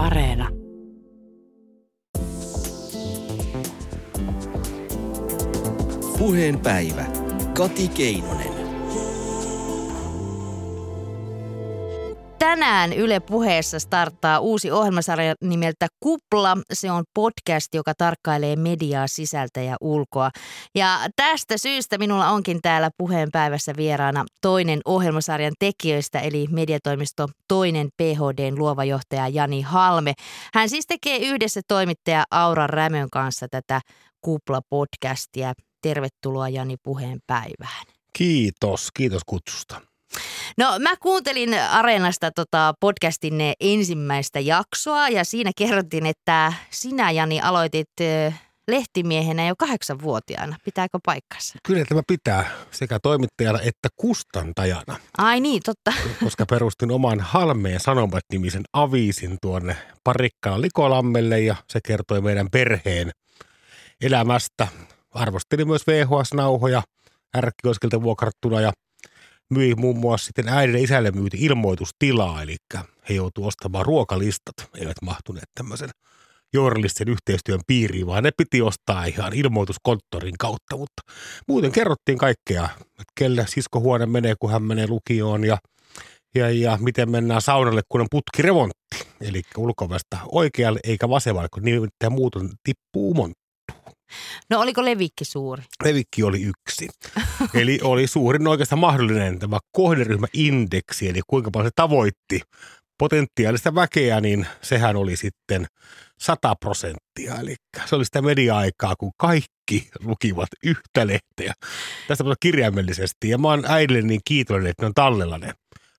Areena. Puheen päivä. Kati Keinonen. Tänään Yle Puheessa starttaa uusi ohjelmasarja nimeltä Kupla. Se on podcast, joka tarkkailee mediaa sisältä ja ulkoa. Ja tästä syystä minulla onkin täällä Puheen päivässä vieraana toinen ohjelmasarjan tekijöistä, eli mediatoimisto toinen PHDn luova johtaja Jani Halme. Hän siis tekee yhdessä toimittaja Aura Rämön kanssa tätä Kupla-podcastia. Tervetuloa Jani Puheen päivään. Kiitos, kiitos kutsusta. No mä kuuntelin Areenasta tota podcastin ensimmäistä jaksoa ja siinä kerrottiin, että sinä Jani aloitit lehtimiehenä jo kahdeksanvuotiaana. Pitääkö paikkansa? Kyllä tämä pitää sekä toimittajana että kustantajana. Ai niin, totta. Koska perustin oman Halmeen Sanomat-nimisen aviisin tuonne Parikkala Likolammelle ja se kertoi meidän perheen elämästä. Arvosteli myös VHS-nauhoja ärkkioskilta vuokrattuna ja myi muun muassa sitten äidille ja isälle myyti ilmoitustilaa, eli he joutuivat ostamaan ruokalistat, eivät mahtuneet tämmöisen journalistisen yhteistyön piiriin, vaan ne piti ostaa ihan ilmoituskonttorin kautta, mutta muuten kerrottiin kaikkea, että kelle siskohuone menee, kun hän menee lukioon ja, ja, ja miten mennään saunalle, kun on putkiremontti, eli ulkovasta oikealle eikä vasemmalle, kun nimittäin muuten tippuu monta. No oliko levikki suuri? Levikki oli yksi. Eli oli suurin oikeastaan mahdollinen tämä kohderyhmäindeksi, eli kuinka paljon se tavoitti potentiaalista väkeä, niin sehän oli sitten 100 prosenttia. Eli se oli sitä media-aikaa, kun kaikki lukivat yhtä lehteä. Tästä kirjaimellisesti. Ja mä oon äidille niin kiitollinen, että ne on tallella ne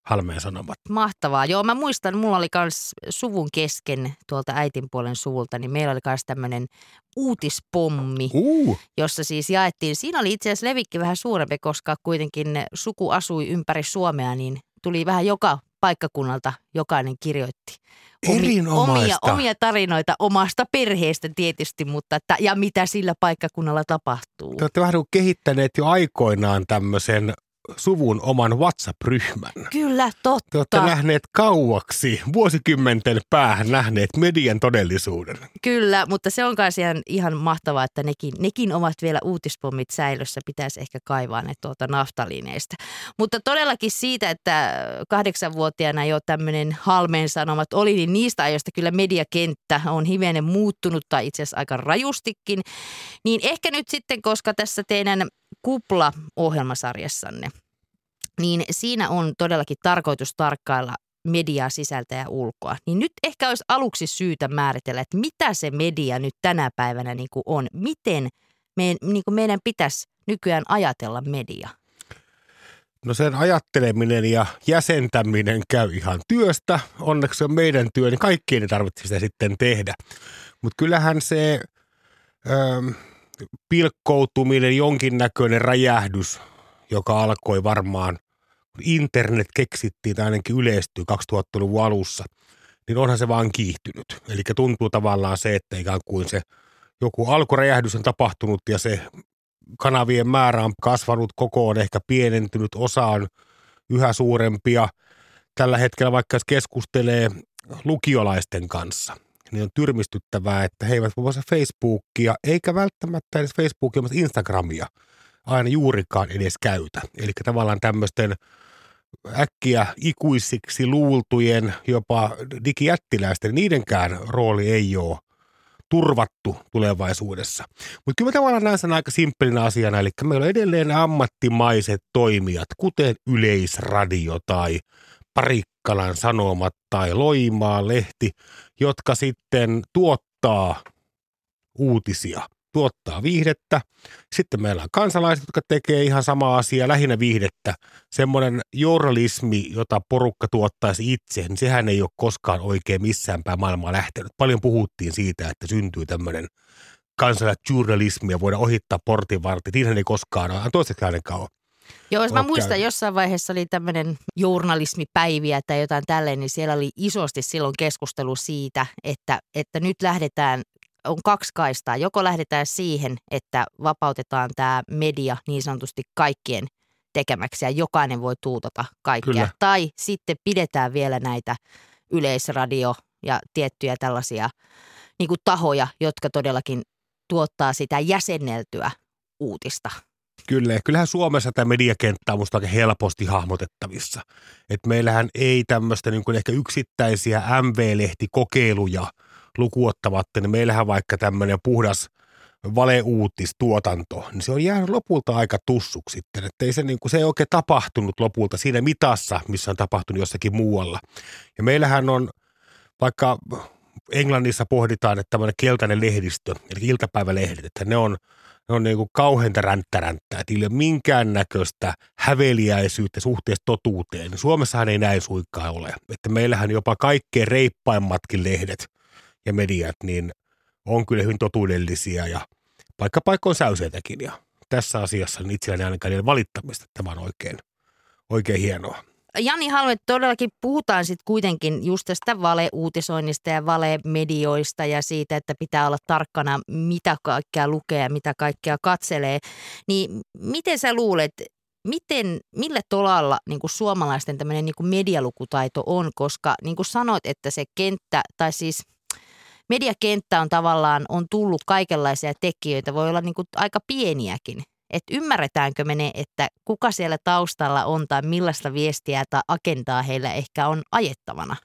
Halmeen Sanomat. Mahtavaa. Joo, mä muistan, mulla oli myös suvun kesken tuolta äitin puolen suvulta, niin meillä oli myös tämmöinen uutispommi, uh. jossa siis jaettiin. Siinä oli itse asiassa levikki vähän suurempi, koska kuitenkin suku asui ympäri Suomea, niin tuli vähän joka paikkakunnalta jokainen kirjoitti omia, omia tarinoita omasta perheestä tietysti, mutta että, ja mitä sillä paikkakunnalla tapahtuu. Te olette vähän kehittäneet jo aikoinaan tämmöisen suvun oman WhatsApp-ryhmän. Kyllä, totta. Te olette nähneet kauaksi, vuosikymmenten päähän nähneet median todellisuuden. Kyllä, mutta se on myös ihan, ihan mahtavaa, että nekin, nekin ovat vielä uutispommit säilössä. Pitäisi ehkä kaivaa ne tuolta naftaliineista. Mutta todellakin siitä, että kahdeksanvuotiaana jo tämmöinen halmeen sanomat oli, niin niistä ajoista kyllä mediakenttä on hivenen muuttunut tai itse asiassa aika rajustikin. Niin ehkä nyt sitten, koska tässä teidän Kupla-ohjelmasarjassanne, niin siinä on todellakin tarkoitus tarkkailla mediaa sisältä ja ulkoa. Niin nyt ehkä olisi aluksi syytä määritellä, että mitä se media nyt tänä päivänä niin kuin on. Miten me, niin kuin meidän pitäisi nykyään ajatella media? No sen ajatteleminen ja jäsentäminen käy ihan työstä. Onneksi on meidän työ, niin kaikkien ei tarvitse sitä sitten tehdä. Mutta kyllähän se... Öö, pilkkoutuminen, jonkinnäköinen räjähdys, joka alkoi varmaan, kun internet keksittiin tai ainakin yleistyi 2000-luvun alussa, niin onhan se vaan kiihtynyt. Eli tuntuu tavallaan se, että ikään kuin se joku alkuräjähdys on tapahtunut ja se kanavien määrä on kasvanut, koko on ehkä pienentynyt, osa on yhä suurempia. Tällä hetkellä vaikka jos keskustelee lukiolaisten kanssa – niin on tyrmistyttävää, että he eivät muun muassa Facebookia, eikä välttämättä edes Facebookia, mutta Instagramia aina juurikaan edes käytä. Eli tavallaan tämmöisten äkkiä ikuisiksi luultujen, jopa digijättiläisten, niidenkään rooli ei ole turvattu tulevaisuudessa. Mutta kyllä mä tavallaan näen sen aika simppelinä asiana, eli meillä on edelleen ammattimaiset toimijat, kuten Yleisradio tai Parikkalan Sanomat tai Loimaa lehti, jotka sitten tuottaa uutisia, tuottaa viihdettä. Sitten meillä on kansalaiset, jotka tekee ihan sama asia, lähinnä viihdettä. Semmoinen journalismi, jota porukka tuottaisi itse, niin sehän ei ole koskaan oikein missään päin maailmaa lähtenyt. Paljon puhuttiin siitä, että syntyy tämmöinen kansalaisjournalismi ja voidaan ohittaa portinvartit. Niinhän ei koskaan ole, toiseksi ainakaan ole. Joo, jos mä muistan, käynyt. jossain vaiheessa oli tämmöinen journalismipäiviä tai jotain tälleen, niin siellä oli isosti silloin keskustelu siitä, että, että nyt lähdetään on kaksi kaistaa. Joko lähdetään siihen, että vapautetaan tämä media niin sanotusti kaikkien tekemäksi ja jokainen voi tuutata kaikkea. Kyllä. Tai sitten pidetään vielä näitä yleisradio, ja tiettyjä tällaisia niin kuin tahoja, jotka todellakin tuottaa sitä jäsenneltyä uutista. Kyllä, kyllähän Suomessa tämä mediakenttä on musta aika helposti hahmotettavissa. Että meillähän ei tämmöistä niin kuin ehkä yksittäisiä MV-lehtikokeiluja lukuottamatta, niin meillähän vaikka tämmöinen puhdas valeuutistuotanto, niin se on jäänyt lopulta aika tussuksi sitten. Että ei se, niin kuin, se ei oikein tapahtunut lopulta siinä mitassa, missä on tapahtunut jossakin muualla. Ja meillähän on, vaikka Englannissa pohditaan, että tämmöinen keltainen lehdistö, eli iltapäivälehdet, että ne on – ne on niin kuin kauheinta ränttäränttää, että ei ole minkäännäköistä häveliäisyyttä suhteessa totuuteen. Suomessahan ei näin suikkaa ole. Että meillähän jopa kaikkein reippaimmatkin lehdet ja mediat, niin on kyllä hyvin totuudellisia ja paikka paikkoon säyseitäkin. Ja tässä asiassa niin itselläni ainakaan valittamista. Tämä on oikein, oikein hienoa. Jani Halme, todellakin puhutaan sitten kuitenkin just tästä valeuutisoinnista ja valemedioista ja siitä, että pitää olla tarkkana, mitä kaikkea lukee ja mitä kaikkea katselee. Niin miten sä luulet, miten, millä tolalla niin kuin suomalaisten tämmöinen niin medialukutaito on, koska niin kuin sanoit, että se kenttä, tai siis mediakenttä on tavallaan, on tullut kaikenlaisia tekijöitä, voi olla niin kuin aika pieniäkin että ymmärretäänkö me ne, että kuka siellä taustalla on tai millaista viestiä tai agendaa heillä ehkä on ajettavana?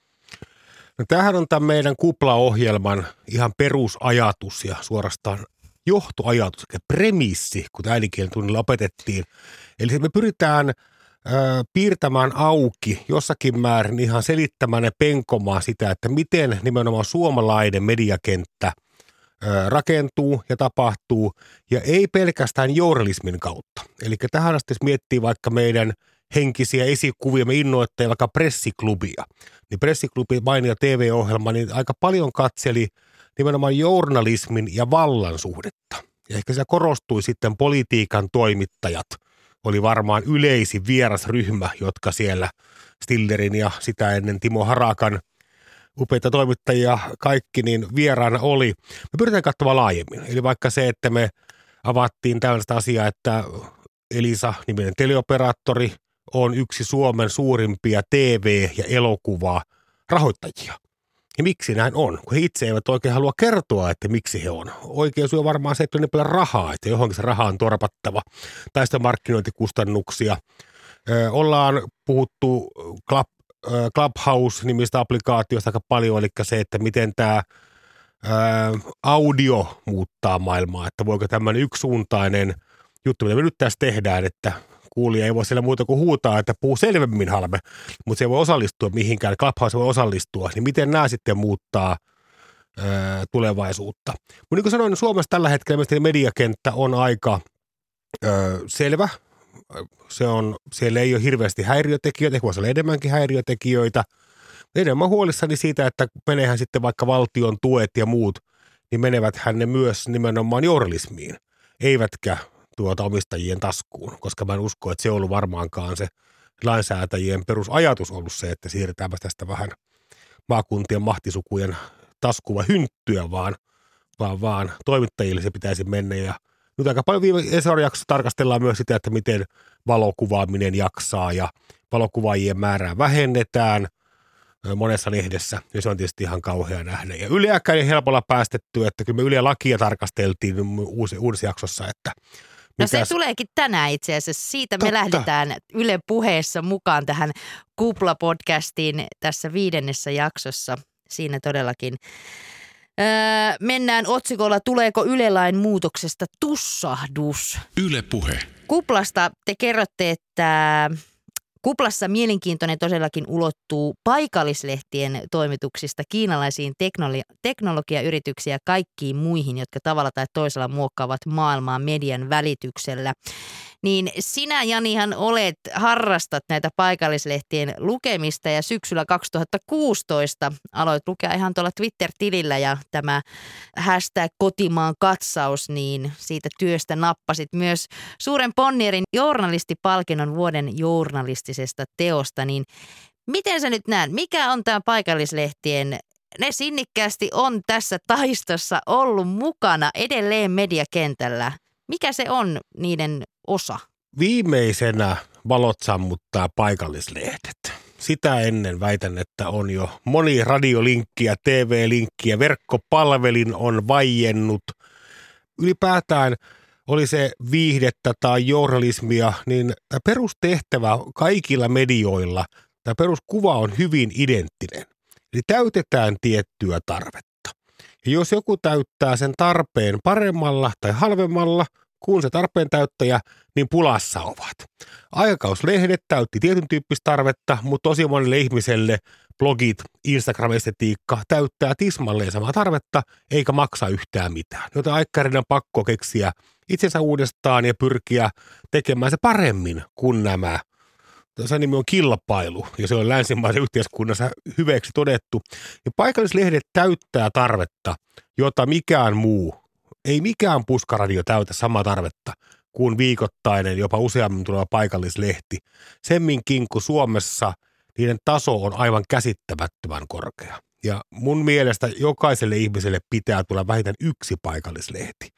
No tämähän on tämän meidän kuplaohjelman ihan perusajatus ja suorastaan johtoajatus, eli premissi, kun äidinkielen tunnilla opetettiin. Eli me pyritään piirtämään auki jossakin määrin ihan selittämään ja penkomaan sitä, että miten nimenomaan suomalainen mediakenttä – rakentuu ja tapahtuu, ja ei pelkästään journalismin kautta. Eli tähän asti miettii vaikka meidän henkisiä esikuvia, me innoitteja vaikka pressiklubia, niin pressiklubi mainia TV-ohjelma, niin aika paljon katseli nimenomaan journalismin ja vallan suhdetta. Ja ehkä se korostui sitten politiikan toimittajat, oli varmaan yleisin vierasryhmä, jotka siellä Stillerin ja sitä ennen Timo Harakan – upeita toimittajia kaikki, niin vieraana oli. Me pyritään katsomaan laajemmin. Eli vaikka se, että me avattiin tällaista asiaa, että Elisa, niminen teleoperaattori, on yksi Suomen suurimpia TV- ja elokuvaa rahoittajia. Ja miksi näin on? Kun he itse eivät oikein halua kertoa, että miksi he on. Oikeus on varmaan se, että on niin paljon rahaa, että johonkin se raha on torpattava. Tai sitten markkinointikustannuksia. Ollaan puhuttu Clubhouse-nimistä applikaatiosta aika paljon, eli se, että miten tämä audio muuttaa maailmaa, että voiko tämmöinen yksisuuntainen juttu, mitä me nyt tässä tehdään, että kuulija ei voi siellä muuta kuin huutaa, että puu selvemmin halme, mutta se ei voi osallistua mihinkään, Clubhouse voi osallistua, niin miten nämä sitten muuttaa tulevaisuutta. Mutta niin kuin sanoin, Suomessa tällä hetkellä mediakenttä on aika selvä, se on, siellä ei ole hirveästi häiriötekijöitä, voisi olla enemmänkin häiriötekijöitä. Enemmän huolissani siitä, että menehän sitten vaikka valtion tuet ja muut, niin menevät ne myös nimenomaan journalismiin, eivätkä tuota omistajien taskuun, koska mä en usko, että se on ollut varmaankaan se lainsäätäjien perusajatus ollut se, että siirretäänpä tästä vähän maakuntien mahtisukujen taskuva hynttyä, vaan, vaan, vaan toimittajille se pitäisi mennä ja – nyt aika paljon viime jaksossa tarkastellaan myös sitä, että miten valokuvaaminen jaksaa ja valokuvaajien määrää vähennetään monessa lehdessä, ja se on tietysti ihan kauhea nähdä. Ja yliäkään ei helpolla päästetty, että kyllä me Yle Lakia tarkasteltiin uusi, uudessa jaksossa, että No se tuleekin tänään itse asiassa. Siitä Totta. me lähdetään Yle puheessa mukaan tähän Kupla-podcastiin tässä viidennessä jaksossa. Siinä todellakin Öö, mennään otsikolla Tuleeko Yle-lain muutoksesta tussahdus? Yle puhe. Kuplasta te kerrotte, että Kuplassa mielenkiintoinen todellakin ulottuu paikallislehtien toimituksista kiinalaisiin teknolo- teknologiayrityksiin ja kaikkiin muihin, jotka tavalla tai toisella muokkaavat maailmaa median välityksellä. Niin sinä Janihan olet, harrastat näitä paikallislehtien lukemista ja syksyllä 2016 aloit lukea ihan tuolla Twitter-tilillä ja tämä hashtag kotimaan katsaus, niin siitä työstä nappasit myös. Suuren Ponnierin journalistipalkinnon vuoden journalistisesta teosta, niin miten sä nyt näet, mikä on tämä paikallislehtien ne sinnikkäästi on tässä taistossa ollut mukana edelleen mediakentällä. Mikä se on niiden osa? Viimeisenä valot sammuttaa paikallislehdet. sitä ennen väitän, että on jo moni radiolinkkiä, TV-linkkiä, verkkopalvelin on vaiennut. Ylipäätään oli se viihdettä tai journalismia, niin tämä perustehtävä kaikilla medioilla, tämä peruskuva on hyvin identtinen. Eli täytetään tiettyä tarvetta. Ja jos joku täyttää sen tarpeen paremmalla tai halvemmalla kuin se tarpeen täyttäjä, niin pulassa ovat. Aikakauslehdet täytti tietyn tyyppistä tarvetta, mutta tosi monelle ihmiselle blogit, Instagram-estetiikka täyttää tismalleen samaa tarvetta, eikä maksa yhtään mitään. Joten aikkarinen on pakko keksiä itsensä uudestaan ja pyrkiä tekemään se paremmin kuin nämä. Se nimi on kilpailu ja se on länsimaisen yhteiskunnassa hyveksi todettu. Ja paikallislehdet täyttää tarvetta, jota mikään muu, ei mikään puskaradio täytä samaa tarvetta kuin viikoittainen, jopa useammin tuleva paikallislehti. Semminkin, kun Suomessa niiden taso on aivan käsittämättömän korkea. Ja mun mielestä jokaiselle ihmiselle pitää tulla vähintään yksi paikallislehti.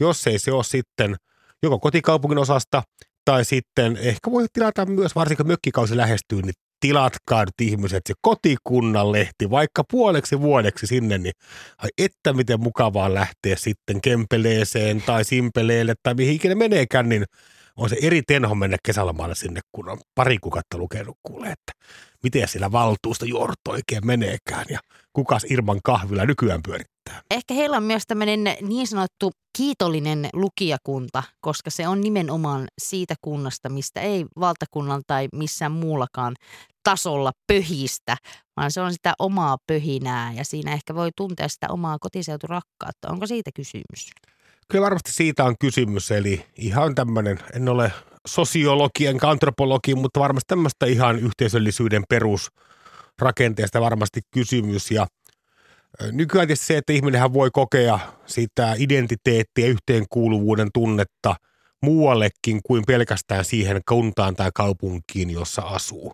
Jos ei se ole sitten joko kotikaupungin osasta tai sitten ehkä voi tilata myös, varsinkin mökkikausi lähestyy, niin tilatkaa nyt ihmiset se kotikunnan lehti vaikka puoleksi vuodeksi sinne, niin ai että miten mukavaa lähteä sitten Kempeleeseen tai Simpeleelle tai mihin ikinä meneekään, niin on se eri tenho mennä kesälomalle sinne, kun on pari kuukautta lukenut kuulee, että miten sillä valtuusta juorto oikein meneekään ja kukas Irman kahvilla nykyään pyörittää. Ehkä heillä on myös tämmöinen niin sanottu kiitollinen lukijakunta, koska se on nimenomaan siitä kunnasta, mistä ei valtakunnan tai missään muullakaan tasolla pöhistä, vaan se on sitä omaa pöhinää ja siinä ehkä voi tuntea sitä omaa kotiseuturakkautta. Onko siitä kysymys? Kyllä varmasti siitä on kysymys, eli ihan tämmöinen, en ole sosiologi enkä antropologi, mutta varmasti tämmöistä ihan yhteisöllisyyden perusrakenteesta varmasti kysymys ja Nykyään tietysti se, että ihminenhän voi kokea sitä identiteettiä yhteenkuuluvuuden tunnetta muuallekin kuin pelkästään siihen kuntaan tai kaupunkiin, jossa asuu.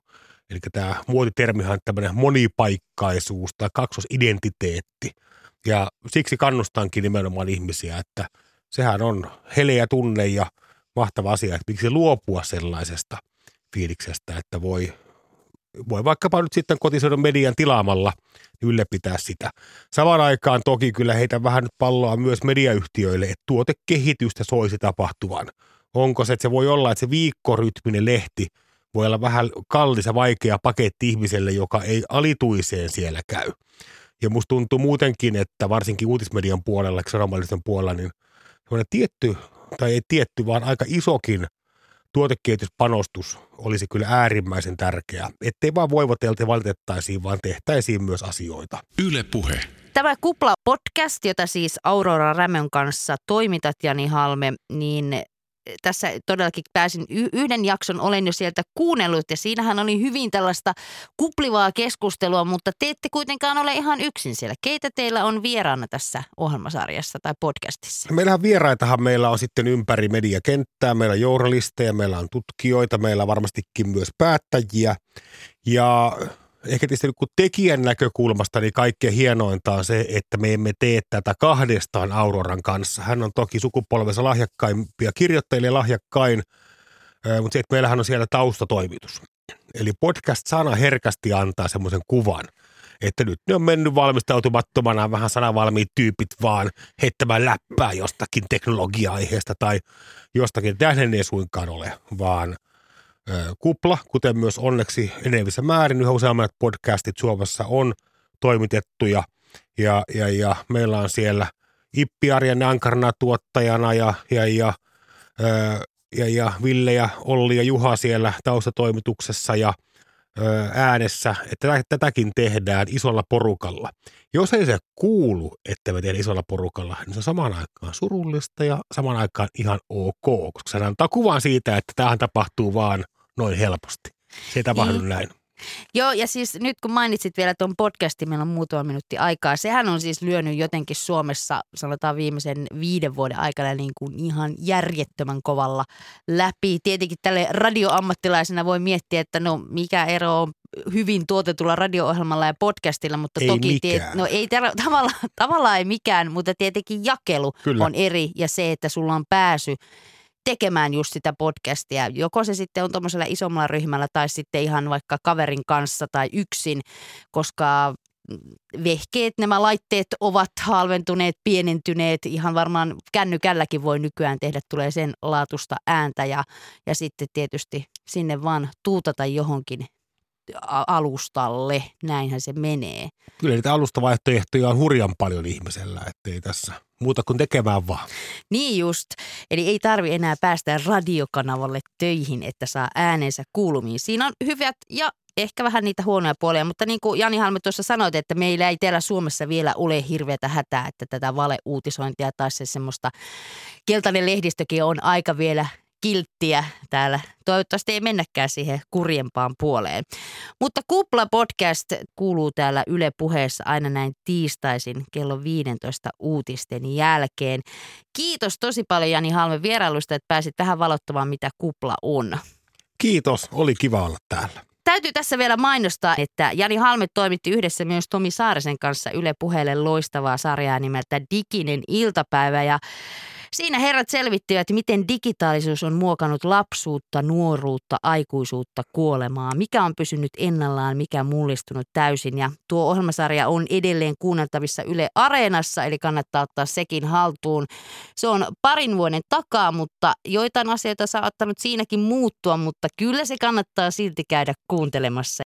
Eli tämä muotitermihan on tämmöinen monipaikkaisuus tai kaksosidentiteetti. Ja siksi kannustankin nimenomaan ihmisiä, että sehän on heleä tunne ja mahtava asia, että miksi luopua sellaisesta fiiliksestä, että voi, voi vaikkapa nyt sitten kotiseudun median tilaamalla ylläpitää sitä. Samaan aikaan toki kyllä heitä vähän nyt palloa myös mediayhtiöille, että tuotekehitystä soisi tapahtuvan. Onko se, että se voi olla, että se viikkorytminen lehti voi olla vähän kallis ja vaikea paketti ihmiselle, joka ei alituiseen siellä käy. Ja musta tuntuu muutenkin, että varsinkin uutismedian puolella, sanomallisten puolella, niin semmoinen tietty, tai ei tietty, vaan aika isokin tuotekehityspanostus olisi kyllä äärimmäisen tärkeää. Ettei vaan voivotelta ja valitettaisiin, vaan tehtäisiin myös asioita. Yle Puhe. Tämä Kupla-podcast, jota siis Aurora Rämön kanssa toimitat, Jani Halme, niin tässä todellakin pääsin yhden jakson, olen jo sieltä kuunnellut ja siinähän oli hyvin tällaista kuplivaa keskustelua, mutta te ette kuitenkaan ole ihan yksin siellä. Keitä teillä on vieraana tässä ohjelmasarjassa tai podcastissa? Meillähän vieraitahan meillä on sitten ympäri mediakenttää, meillä on journalisteja, meillä on tutkijoita, meillä on varmastikin myös päättäjiä ja ehkä tietysti kun tekijän näkökulmasta niin kaikkein hienointa on se, että me emme tee tätä kahdestaan Auroran kanssa. Hän on toki sukupolvensa lahjakkaimpia kirjoittajille lahjakkain, mutta se, että meillähän on siellä taustatoimitus. Eli podcast-sana herkästi antaa semmoisen kuvan, että nyt ne on mennyt valmistautumattomana vähän sanavalmiit tyypit vaan heittämään läppää jostakin teknologia-aiheesta tai jostakin. Tähän ei suinkaan ole, vaan – kupla, kuten myös onneksi enenevissä määrin yhä useammat podcastit Suomessa on toimitettu ja, ja, ja, meillä on siellä Ippi Arjan tuottajana ja, ja, ja, ja, ja Ville ja Olli ja Juha siellä taustatoimituksessa ja äänessä, että tätäkin tehdään isolla porukalla. Jos ei se kuulu, että me tehdään isolla porukalla, niin se on samaan aikaan surullista ja samaan aikaan ihan ok, koska se antaa kuvan siitä, että tähän tapahtuu vaan noin helposti. Se ei tapahdu niin. näin. Joo, ja siis nyt kun mainitsit vielä tuon podcastin, meillä on muutama minuutti aikaa. Sehän on siis lyönyt jotenkin Suomessa, sanotaan viimeisen viiden vuoden aikana niin kuin ihan järjettömän kovalla läpi. Tietenkin tälle radioammattilaisena voi miettiä, että no mikä ero on hyvin tuotetulla radio-ohjelmalla ja podcastilla, mutta ei toki mikään. Tie, no ei tavallaan, tavallaan ei mikään, mutta tietenkin jakelu Kyllä. on eri ja se, että sulla on pääsy tekemään just sitä podcastia. Joko se sitten on tuommoisella isommalla ryhmällä tai sitten ihan vaikka kaverin kanssa tai yksin, koska vehkeet, nämä laitteet ovat halventuneet, pienentyneet. Ihan varmaan kännykälläkin voi nykyään tehdä, tulee sen laatusta ääntä ja, ja sitten tietysti sinne vaan tuutata johonkin alustalle. Näinhän se menee. Kyllä niitä alustavaihtoehtoja on hurjan paljon ihmisellä, ettei tässä muuta kuin tekemään vaan. Niin just. Eli ei tarvi enää päästä radiokanavalle töihin, että saa äänensä kuulumiin. Siinä on hyvät ja ehkä vähän niitä huonoja puolia, mutta niin kuin Jani Halme tuossa sanoit, että meillä ei täällä Suomessa vielä ole hirveätä hätää, että tätä valeuutisointia tai se semmoista keltainen lehdistökin on aika vielä kilttiä täällä. Toivottavasti ei mennäkään siihen kurjempaan puoleen. Mutta Kupla podcast kuuluu täällä Yle puheessa aina näin tiistaisin kello 15 uutisten jälkeen. Kiitos tosi paljon Jani Halme vierailusta, että pääsit vähän valottamaan, mitä Kupla on. Kiitos, oli kiva olla täällä. Täytyy tässä vielä mainostaa, että Jani Halme toimitti yhdessä myös Tomi Saarisen kanssa Yle puheelle loistavaa sarjaa nimeltä Diginen iltapäivä ja Siinä herrat selvittivät, miten digitaalisuus on muokannut lapsuutta, nuoruutta, aikuisuutta, kuolemaa. Mikä on pysynyt ennallaan, mikä mullistunut täysin. Ja tuo ohjelmasarja on edelleen kuunneltavissa Yle Areenassa, eli kannattaa ottaa sekin haltuun. Se on parin vuoden takaa, mutta joitain asioita saattanut siinäkin muuttua, mutta kyllä se kannattaa silti käydä kuuntelemassa.